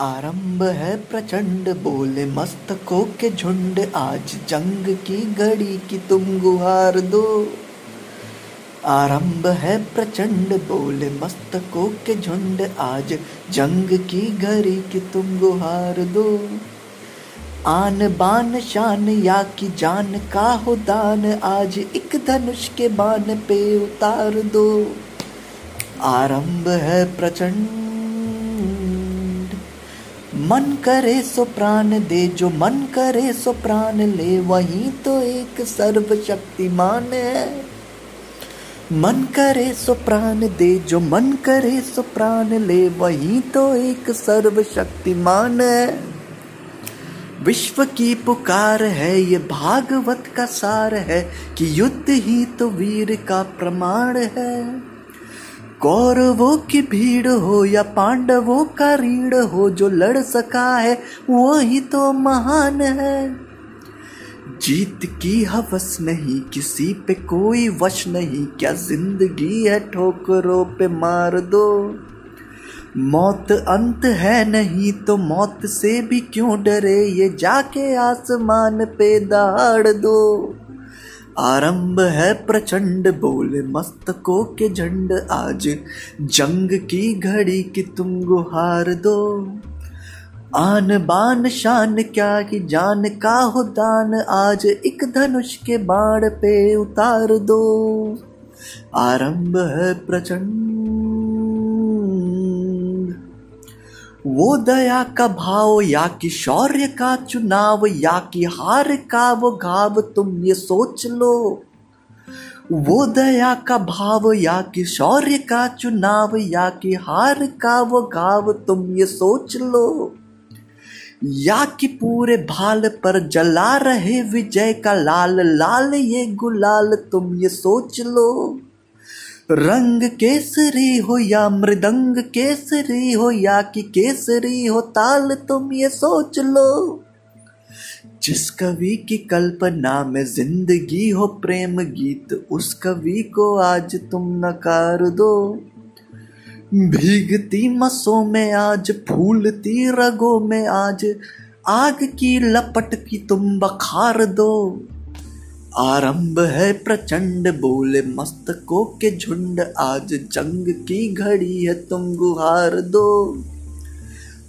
आरंभ है प्रचंड, बोले मस्तकों के झुंड। आज जंग की घड़ी की तुम गुहार दो। आरंभ है प्रचंड, बोले मस्तकों के झुंड। आज जंग की घड़ी की तुम गुहार दो। आन बान शान, या की जान का हो दान। आज एक धनुष के बान पे उतार दो। आरंभ है प्रचंड मन करे सो प्राण दे, जो मन करे सो प्राण ले, वही तो एक सर्वशक्तिमान है। मन करे सो प्राण दे, जो मन करे सो प्राण ले, वही तो एक सर्वशक्तिमान है। विश्व की पुकार है, ये भागवत का सार है, कि युद्ध ही तो वीर का प्रमाण है। कौरवों की भीड़ हो या पांडवों का रीढ़ हो, जो लड़ सका है, वही तो महान है। जीत की हवस नहीं, किसी पे कोई वश नहीं, क्या ज़िंदगी है ठोकरों पे मार दो। मौत अंत है नहीं तो मौत से भी क्यों डरे, ये जाके आसमान पे दाड़ दो। आरंभ है प्रचंड बोले, मस्तकों के झंड आज। जंग की घड़ी की तुम गुहार दो। आन बान शान क्या की जान का हो दान, आज एक धनुष के बाण पे उतार दो। आरंभ है प्रचंड वो दया का भाव, या कि शौर्य का चुनाव, या कि हार का वो घाव, तुम ये सोच लो। वो दया का भाव, या कि शौर्य का चुनाव, या कि हार का वो घाव, तुम ये सोच लो। या कि पूरे भाल पर जला रहे विजय का लाल लाल ये गुलाल, तुम ये सोच लो। रंग केसरी हो या मृदंग केसरी हो या कि केसरी हो, ताल तुम ये सोच लो। जिस कवि की कल्पना में ज़िंदगी हो प्रेम गीत, उस कवि को आज तुम नकार दो। भीगती मसों में आज, फूलती रगों में आज, आग की लपट की तुम बखार दो। आरंभ है प्रचंड बोले मस्तकों के झुंड। आज जंग की घड़ी है, तुम गुहार दो।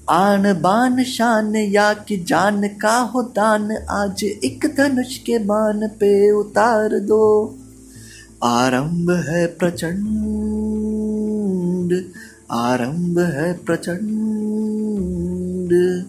आन बान शान या कि जान का हो दान, आज एक धनुष के बान पे उतार दो। आरंभ है प्रचंड, आरंभ है प्रचंड।